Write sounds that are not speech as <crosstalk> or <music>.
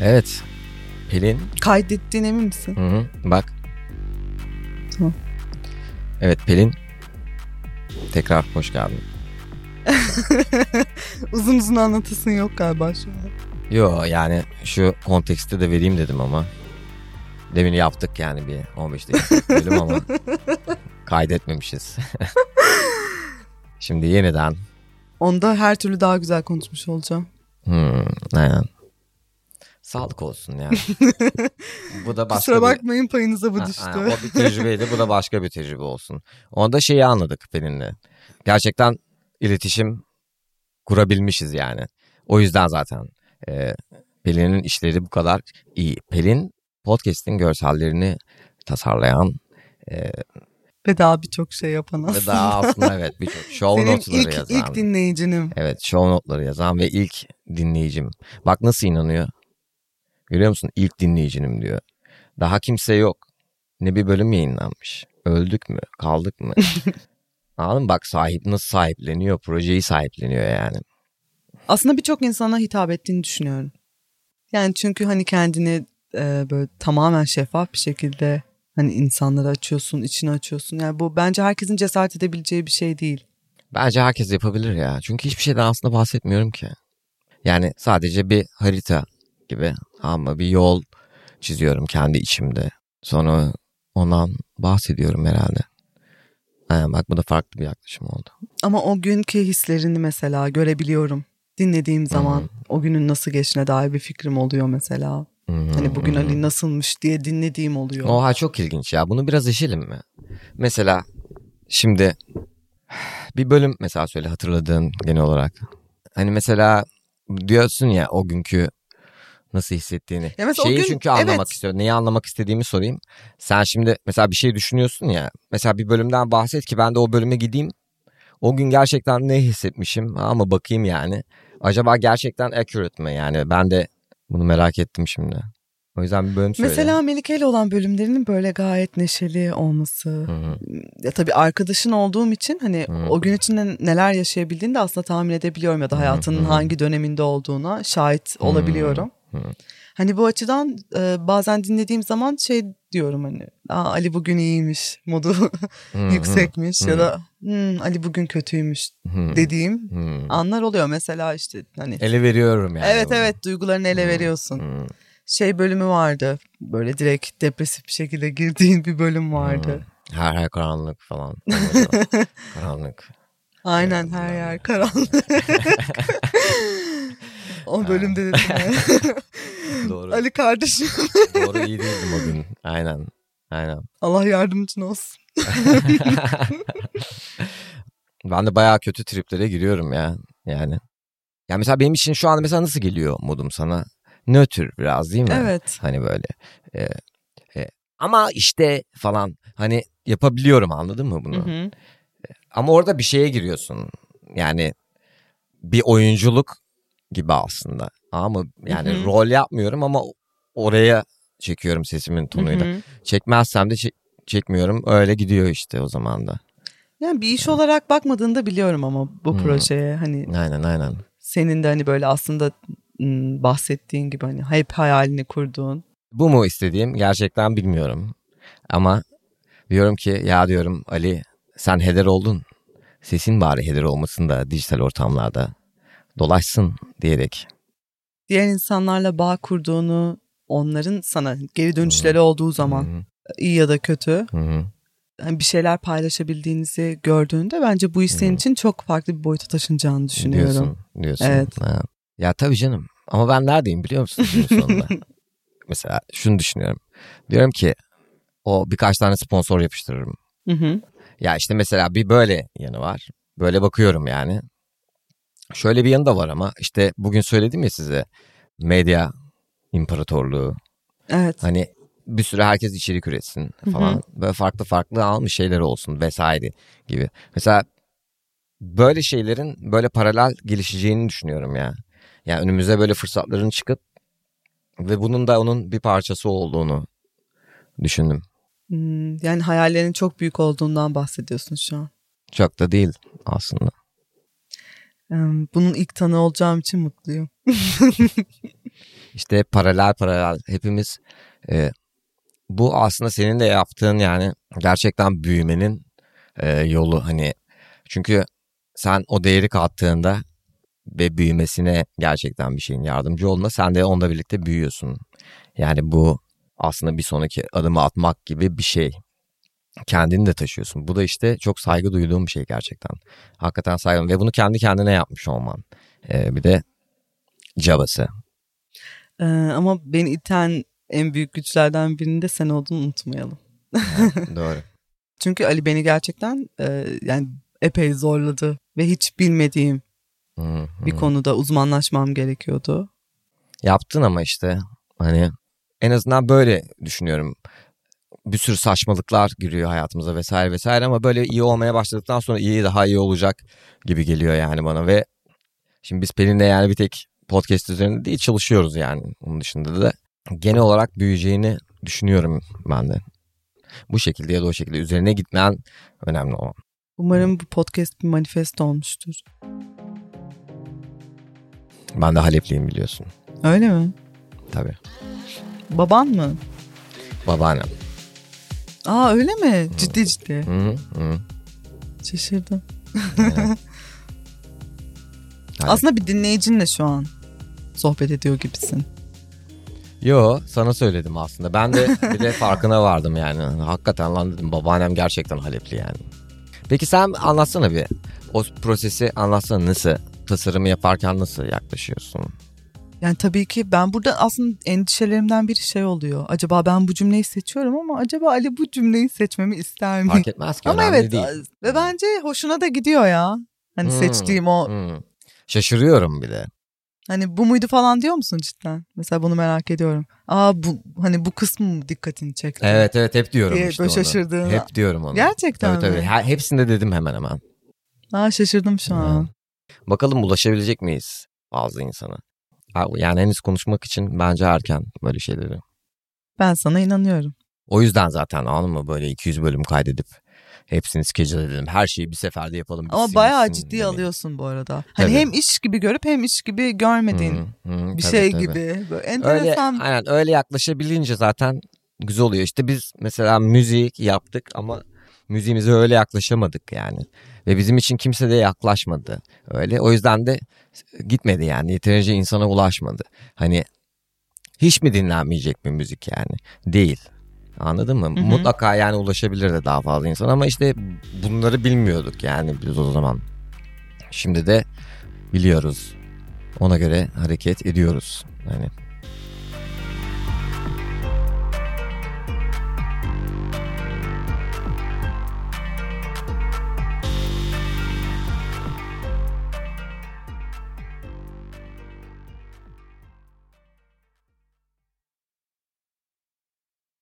Evet. Pelin. Kaydettiğin emin misin? Hı hı. Bak. Tamam. Evet Pelin. Tekrar hoş geldin. <laughs> uzun uzun anlatasın yok galiba şu an. Yo yani şu kontekste de vereyim dedim ama. Demin yaptık yani bir 15 dakika <laughs> bölüm ama kaydetmemişiz. <laughs> Şimdi yeniden. Onda her türlü daha güzel konuşmuş olacağım. Hmm, aynen. Sağlık olsun yani. <laughs> bu da başka Kusura bir... bakmayın payınıza bu Ha, düştü. ha, o bir tecrübeydi bu da başka bir tecrübe olsun. Onda şeyi anladık Pelin'le. Gerçekten iletişim kurabilmişiz yani. O yüzden zaten e, Pelin'in işleri bu kadar iyi. Pelin podcast'in görsellerini tasarlayan e, Ve daha birçok şey yapan aslında. ve daha aslında evet birçok <laughs> show Senin notları ilk, yazan. ilk dinleyicinim. Evet show notları yazan ve ilk dinleyicim. Bak nasıl inanıyor. Görüyor musun? İlk dinleyicinim diyor. Daha kimse yok. Ne bir bölüm yayınlanmış. Öldük mü? Kaldık mı? <laughs> Anladın mı? Bak sahip nasıl sahipleniyor? Projeyi sahipleniyor yani. Aslında birçok insana hitap ettiğini düşünüyorum. Yani çünkü hani kendini e, böyle tamamen şeffaf bir şekilde hani insanlara açıyorsun, içini açıyorsun. Yani bu bence herkesin cesaret edebileceği bir şey değil. Bence herkes yapabilir ya. Çünkü hiçbir şeyden aslında bahsetmiyorum ki. Yani sadece bir harita gibi ama bir yol çiziyorum kendi içimde. Sonra ondan bahsediyorum herhalde. Yani bak bu da farklı bir yaklaşım oldu. Ama o günkü hislerini mesela görebiliyorum. Dinlediğim zaman o günün nasıl geçtiğine dair bir fikrim oluyor mesela. Hani bugün Ali nasılmış diye dinlediğim oluyor. Oha çok ilginç ya. Bunu biraz eşelim mi? Mesela şimdi bir bölüm mesela söyle hatırladığın genel olarak. Hani mesela diyorsun ya o günkü nasıl hissettiğini. Ya mesela o Şeyi gün- çünkü anlamak evet. istiyorum. Neyi anlamak istediğimi sorayım. Sen şimdi mesela bir şey düşünüyorsun ya. Mesela bir bölümden bahset ki ben de o bölüme gideyim. O gün gerçekten ne hissetmişim ama bakayım yani. Acaba gerçekten accurate mi yani? Ben de bunu merak ettim şimdi. O yüzden bir bölüm söyle. Mesela Melike ile olan bölümlerinin böyle gayet neşeli olması. Hı hı. Ya tabii arkadaşın olduğum için hani Hı. o gün içinde neler yaşayabildiğini de aslında tahmin edebiliyorum ya da hayatının hı. hangi döneminde olduğuna şahit olabiliyorum. Hı. Hani bu açıdan e, bazen dinlediğim zaman şey diyorum hani Aa, Ali bugün iyiymiş modu <laughs> yüksekmiş ya da "Hmm, Ali bugün kötüymüş dediğim anlar oluyor mesela işte hani Ele veriyorum yani. evet bunu. evet duygularını ele veriyorsun. Şey bölümü vardı böyle direkt depresif bir şekilde girdiğin bir bölüm vardı. Her her karanlık falan. <laughs> karanlık. Aynen her yer karanlık. <laughs> o bölümde dedim. <laughs> Doğru. Ali kardeşim Doğru iyi değildim o gün. Aynen. Aynen. Allah yardımcın olsun. <laughs> Ben de bayağı kötü triplere giriyorum ya. Yani. Ya mesela benim için şu anda mesela nasıl geliyor modum sana? Nötr biraz değil mi? Evet. Hani böyle. e, e, ama işte falan. Hani yapabiliyorum anladın mı bunu? Hı hı. Ama orada bir şeye giriyorsun. Yani bir oyunculuk gibi aslında. Ama yani Hı hı. rol yapmıyorum ama oraya çekiyorum sesimin tonuyla. Hı hı. Çekmezsem de çe- çekmiyorum. Öyle gidiyor işte o zaman da. Yani bir iş olarak bakmadığını da biliyorum ama bu Hmm. projeye hani Aynen aynen. senin de hani böyle aslında bahsettiğin gibi hani hep hayalini kurduğun. Bu mu istediğim gerçekten bilmiyorum. Ama diyorum ki ya diyorum Ali sen heder oldun. Sesin bari heder olmasın da dijital ortamlarda dolaşsın diyerek. Diğer insanlarla bağ kurduğunu onların sana geri dönüşleri olduğu zaman Hı hı, iyi ya da kötü hı hı. hani bir şeyler paylaşabildiğinizi gördüğünde bence bu iş senin için çok farklı bir boyuta taşınacağını düşünüyorum. Diyorsun, diyorsun. Evet. Ha. Ya tabii canım. Ama ben neredeyim biliyor musun <laughs> sonunda? Mesela şunu düşünüyorum. Diyorum ki o birkaç tane sponsor yapıştırırım. Hı hı. Ya işte mesela bir böyle yanı var. Böyle bakıyorum yani. Şöyle bir yanı da var ama işte bugün söyledim ya size medya imparatorluğu. Evet. Hani bir sürü herkes içerik üretsin falan. Böyle farklı farklı almış şeyler olsun vesaire gibi. Mesela böyle şeylerin böyle paralel gelişeceğini düşünüyorum ya. Yani önümüze böyle fırsatların çıkıp ve bunun da onun bir parçası olduğunu düşündüm. Hmm, yani hayallerin çok büyük olduğundan bahsediyorsun şu an. Çok da değil aslında. Bunun ilk tanı olacağım için mutluyum. <laughs> işte paralel paralel hepimiz e, bu aslında senin de yaptığın yani gerçekten büyümenin e, yolu hani çünkü sen o değeri kattığında ve büyümesine gerçekten bir şeyin yardımcı olduğunda sen de onunla birlikte büyüyorsun. Yani bu aslında bir sonraki adımı atmak gibi bir şey. Kendini de taşıyorsun. Bu da işte çok saygı duyduğum bir şey gerçekten. Hakikaten saygı ve bunu kendi kendine yapmış olman. Ee, bir de cabası. Ee, ama beni iten en büyük güçlerden birinde sen olduğunu unutmayalım. Evet, <laughs> doğru. Çünkü Ali beni gerçekten e, yani epey zorladı ve hiç bilmediğim Hı, bir konuda uzmanlaşmam gerekiyordu. Yaptın ama işte hani en azından böyle düşünüyorum. Bir sürü saçmalıklar giriyor hayatımıza vesaire vesaire ama böyle iyi olmaya başladıktan sonra iyi daha iyi olacak gibi geliyor yani bana ve şimdi biz Pelin'le yani bir tek podcast üzerinde değil çalışıyoruz yani onun dışında da genel olarak büyüyeceğini düşünüyorum ben de. Bu şekilde ya da o şekilde üzerine gitmen önemli olan. Umarım bu podcast bir manifesto olmuştur. Ben de Halepliyim biliyorsun. Öyle mi? Tabii. Baban mı? Babaannem. Aa öyle mi? Ciddi ciddi. Hı hı. Şaşırdım. Evet. <laughs> Aslında bir dinleyicinle şu an sohbet ediyor gibisin. Yo sana söyledim aslında. Ben de bir de farkına vardım yani. Hakikaten lan dedim babaannem gerçekten Halepli yani. Peki sen anlatsana bir. O prosesi anlatsana nasıl? Tasarımı yaparken nasıl yaklaşıyorsun? Yani tabii ki ben burada aslında endişelerimden biri şey oluyor. Acaba ben bu cümleyi seçiyorum ama acaba Ali bu cümleyi seçmemi ister mi? Fark etmez ki ama evet değil. ve bence hoşuna da gidiyor ya. Hani Hmm, seçtiğim o hmm. Şaşırıyorum bir de. hani bu muydu falan diyor musun cidden? Mesela bunu merak ediyorum. Aa bu hani bu kısmı mı dikkatini çekti? Evet evet hep diyorum Diye işte onu. şaşırdığını- Hep diyorum onu. Gerçekten Tabii tabii. mi? Her- hepsinde dedim hemen hemen. Aa şaşırdım şu an. Bakalım ulaşabilecek miyiz bazı insana? Yani henüz konuşmak için bence erken böyle şeyleri. Ben sana inanıyorum. O yüzden zaten anladın mı böyle 200 bölüm kaydedip hepsini schedule edelim. Her şeyi bir seferde yapalım. Ama bitsin, bayağı bitsin demeyin. alıyorsun bu arada. Hani Tabii. hem iş gibi görüp hem iş gibi görmediğin Hı, hı, bir tabii, şey tabii. gibi. Böyle Öyle, enteresan. aynen, öyle yaklaşabilince zaten güzel oluyor. İşte biz mesela müzik yaptık ama müziğimize öyle yaklaşamadık yani. Ve bizim için kimse de yaklaşmadı öyle. O yüzden de gitmedi yani. Yeterince insana ulaşmadı. Hani hiç mi dinlenmeyecek bir müzik yani? Değil. Anladın mı? hı. Mutlaka yani ulaşabilir de daha fazla insan ama işte bunları bilmiyorduk yani biz o zaman. Şimdi de biliyoruz. Ona göre hareket ediyoruz. Yani